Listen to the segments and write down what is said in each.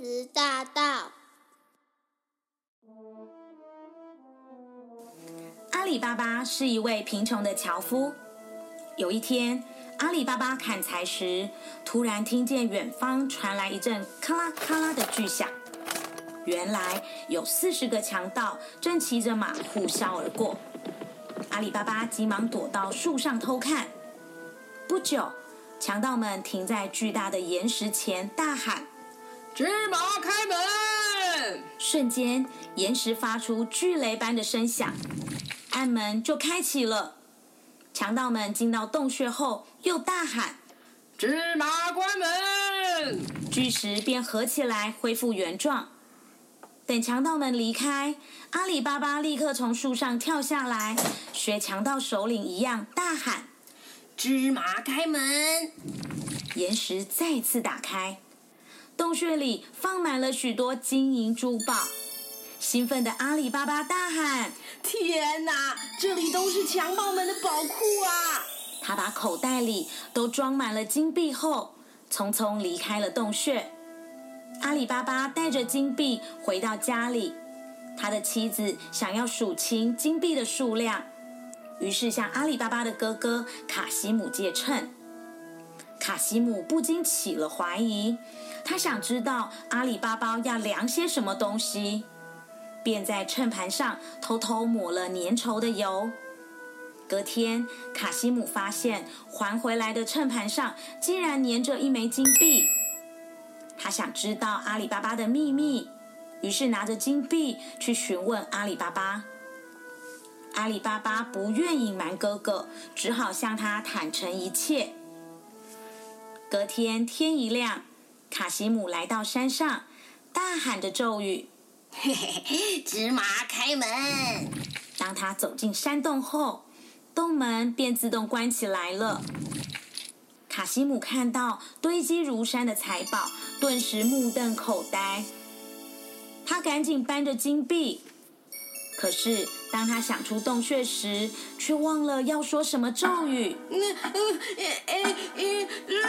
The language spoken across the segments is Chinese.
巴与四十大道。阿里巴巴是一位贫穷的樵夫。有一天，阿里巴巴砍柴时，突然听见远方传来一阵咔啦咔啦的巨响。原来有四十个强盗正骑着马呼啸而过。阿里巴巴急忙躲到树上偷看。不久，强盗们停在巨大的岩石前，大喊：“芝麻开门！”瞬间，岩石发出巨雷般的声响，暗门就开启了。强盗们进到洞穴后，又大喊：“芝麻关门！”巨石便合起来，恢复原状。等强盗们离开，阿里巴巴立刻从树上跳下来，学强盗首领一样大喊：“芝麻开门！”岩石再次打开，洞穴里放满了许多金银珠宝。兴奋的阿里巴巴大喊：“天哪，这里都是强盗们的宝库啊！”他把口袋里都装满了金币后，匆匆离开了洞穴。阿里巴巴带着金币回到家里，他的妻子想要数清金币的数量，于是向阿里巴巴的哥哥卡西姆借秤。卡西姆不禁起了怀疑，他想知道阿里巴巴要量些什么东西，便在秤盘上偷偷抹了粘稠的油。隔天，卡西姆发现还回来的秤盘上竟然粘着一枚金币。他想知道阿里巴巴的秘密，于是拿着金币去询问阿里巴巴。阿里巴巴不愿隐瞒哥哥，只好向他坦诚一切。隔天天一亮，卡西姆来到山上，大喊着咒语：“嘿嘿嘿，芝麻开门！”当他走进山洞后，洞门便自动关起来了。卡西姆看到堆积如山的财宝，顿时目瞪口呆。他赶紧搬着金币，可是当他想出洞穴时，却忘了要说什么咒语。嗯嗯嗯嗯，绿绿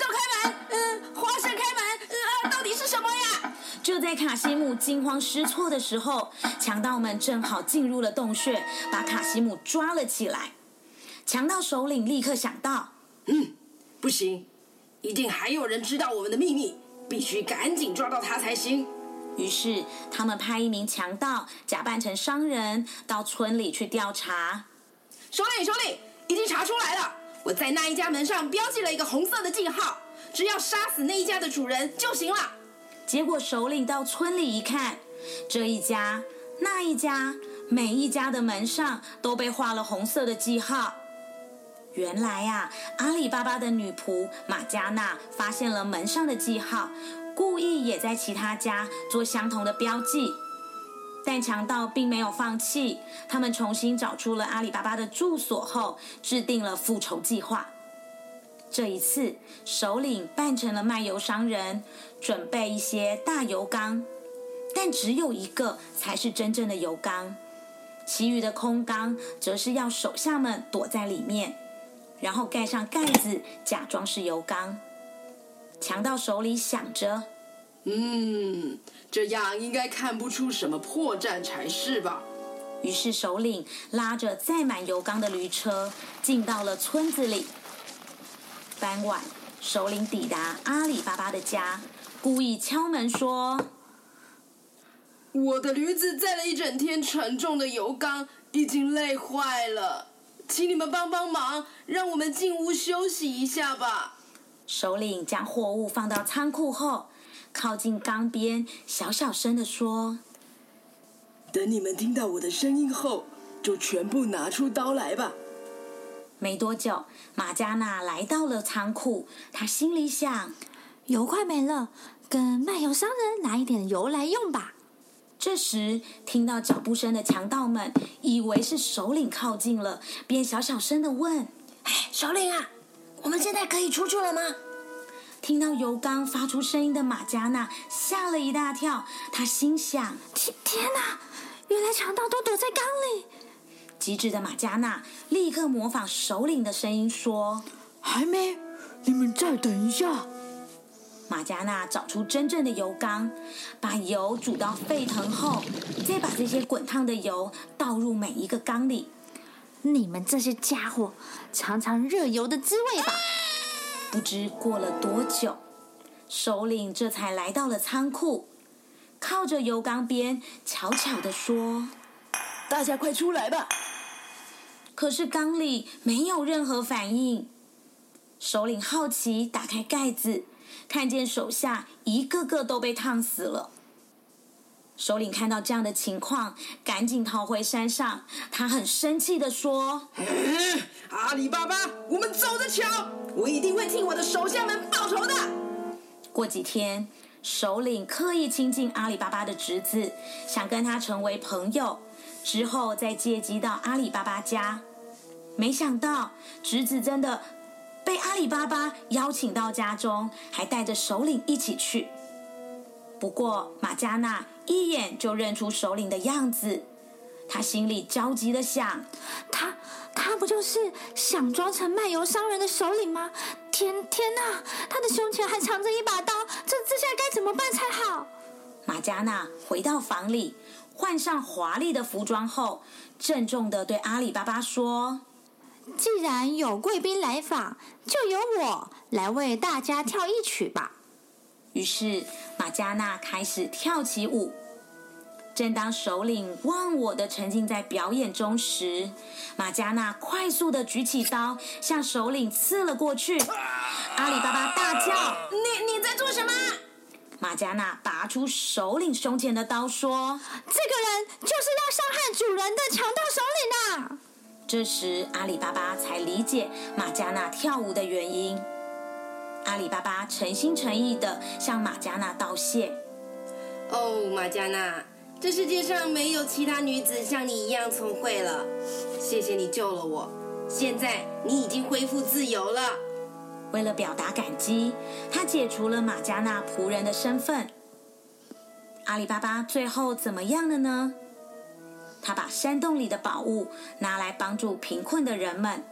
豆开门，嗯，花生开门，嗯，到底是什么呀？就在卡西姆惊慌失措的时候，强盗们正好进入了洞穴，把卡西姆抓了起来。强盗首领立刻想到，嗯。不行，一定还有人知道我们的秘密，必须赶紧抓到他才行。于是，他们派一名强盗假扮成商人，到村里去调查。首领，首领，已经查出来了，我在那一家门上标记了一个红色的记号，只要杀死那一家的主人就行了。结果，首领到村里一看，这一家、那一家，每一家的门上都被画了红色的记号。原来呀，阿里巴巴的女仆马加娜发现了门上的记号，故意也在其他家做相同的标记。但强盗并没有放弃，他们重新找出了阿里巴巴的住所后，制定了复仇计划。这一次，首领扮成了卖油商人，准备一些大油缸，但只有一个才是真正的油缸，其余的空缸则是要手下们躲在里面。然后盖上盖子，假装是油缸。强盗手里想着：“嗯，这样应该看不出什么破绽才是吧？”于是首领拉着载满油缸的驴车进到了村子里。傍晚，首领抵达阿里巴巴的家，故意敲门说：“我的驴子载了一整天沉重的油缸，已经累坏了。”请你们帮帮忙，让我们进屋休息一下吧。首领将货物放到仓库后，靠近缸边，小小声的说：“等你们听到我的声音后，就全部拿出刀来吧。”没多久，马加娜来到了仓库，他心里想：“油快没了，跟卖油商人拿一点油来用吧。”这时，听到脚步声的强盗们以为是首领靠近了，便小小声的问：“哎，首领啊，我们现在可以出去了吗？”听到油缸发出声音的马加娜吓了一大跳，她心想：“天天哪，原来强盗都躲在缸里！”机智的马加娜立刻模仿首领的声音说：“还没，你们再等一下。”马加纳找出真正的油缸，把油煮到沸腾后，再把这些滚烫的油倒入每一个缸里。你们这些家伙，尝尝热油的滋味吧！不知过了多久，首领这才来到了仓库，靠着油缸边，悄悄地说：“大家快出来吧！”可是缸里没有任何反应。首领好奇，打开盖子，看见手下一个个都被烫死了。首领看到这样的情况，赶紧逃回山上。他很生气的说：“阿里巴巴，我们走着瞧！我一定会替我的手下们报仇的。”过几天，首领刻意亲近阿里巴巴的侄子，想跟他成为朋友，之后再借机到阿里巴巴家。没想到，侄子真的被阿里巴巴邀请到家中，还带着首领一起去。不过，马加纳一眼就认出首领的样子，他心里着急的想：他他不就是想装成卖油商人的首领吗？天天呐，他的胸前还藏着一把刀，这这下该怎么办才好？马加纳回到房里，换上华丽的服装后，郑重的对阿里巴巴说：“既然有贵宾来访，就由我来为大家跳一曲吧。”于是，马加纳开始跳起舞。正当首领忘我的沉浸在表演中时，马加纳快速的举起刀，向首领刺了过去。阿里巴巴大叫：“你你在做什么？”马加纳拔出首领胸前的刀，说：“这个人就是要伤害主人的强盗首领啊！”这时，阿里巴巴才理解马加纳跳舞的原因。阿里巴巴诚心诚意的向马加纳道谢。哦，马加纳，这世界上没有其他女子像你一样聪慧了。谢谢你救了我，现在你已经恢复自由了。为了表达感激，他解除了马加纳仆人的身份。阿里巴巴最后怎么样了呢？他把山洞里的宝物拿来帮助贫困的人们。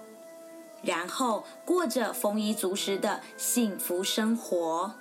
然后过着丰衣足食的幸福生活。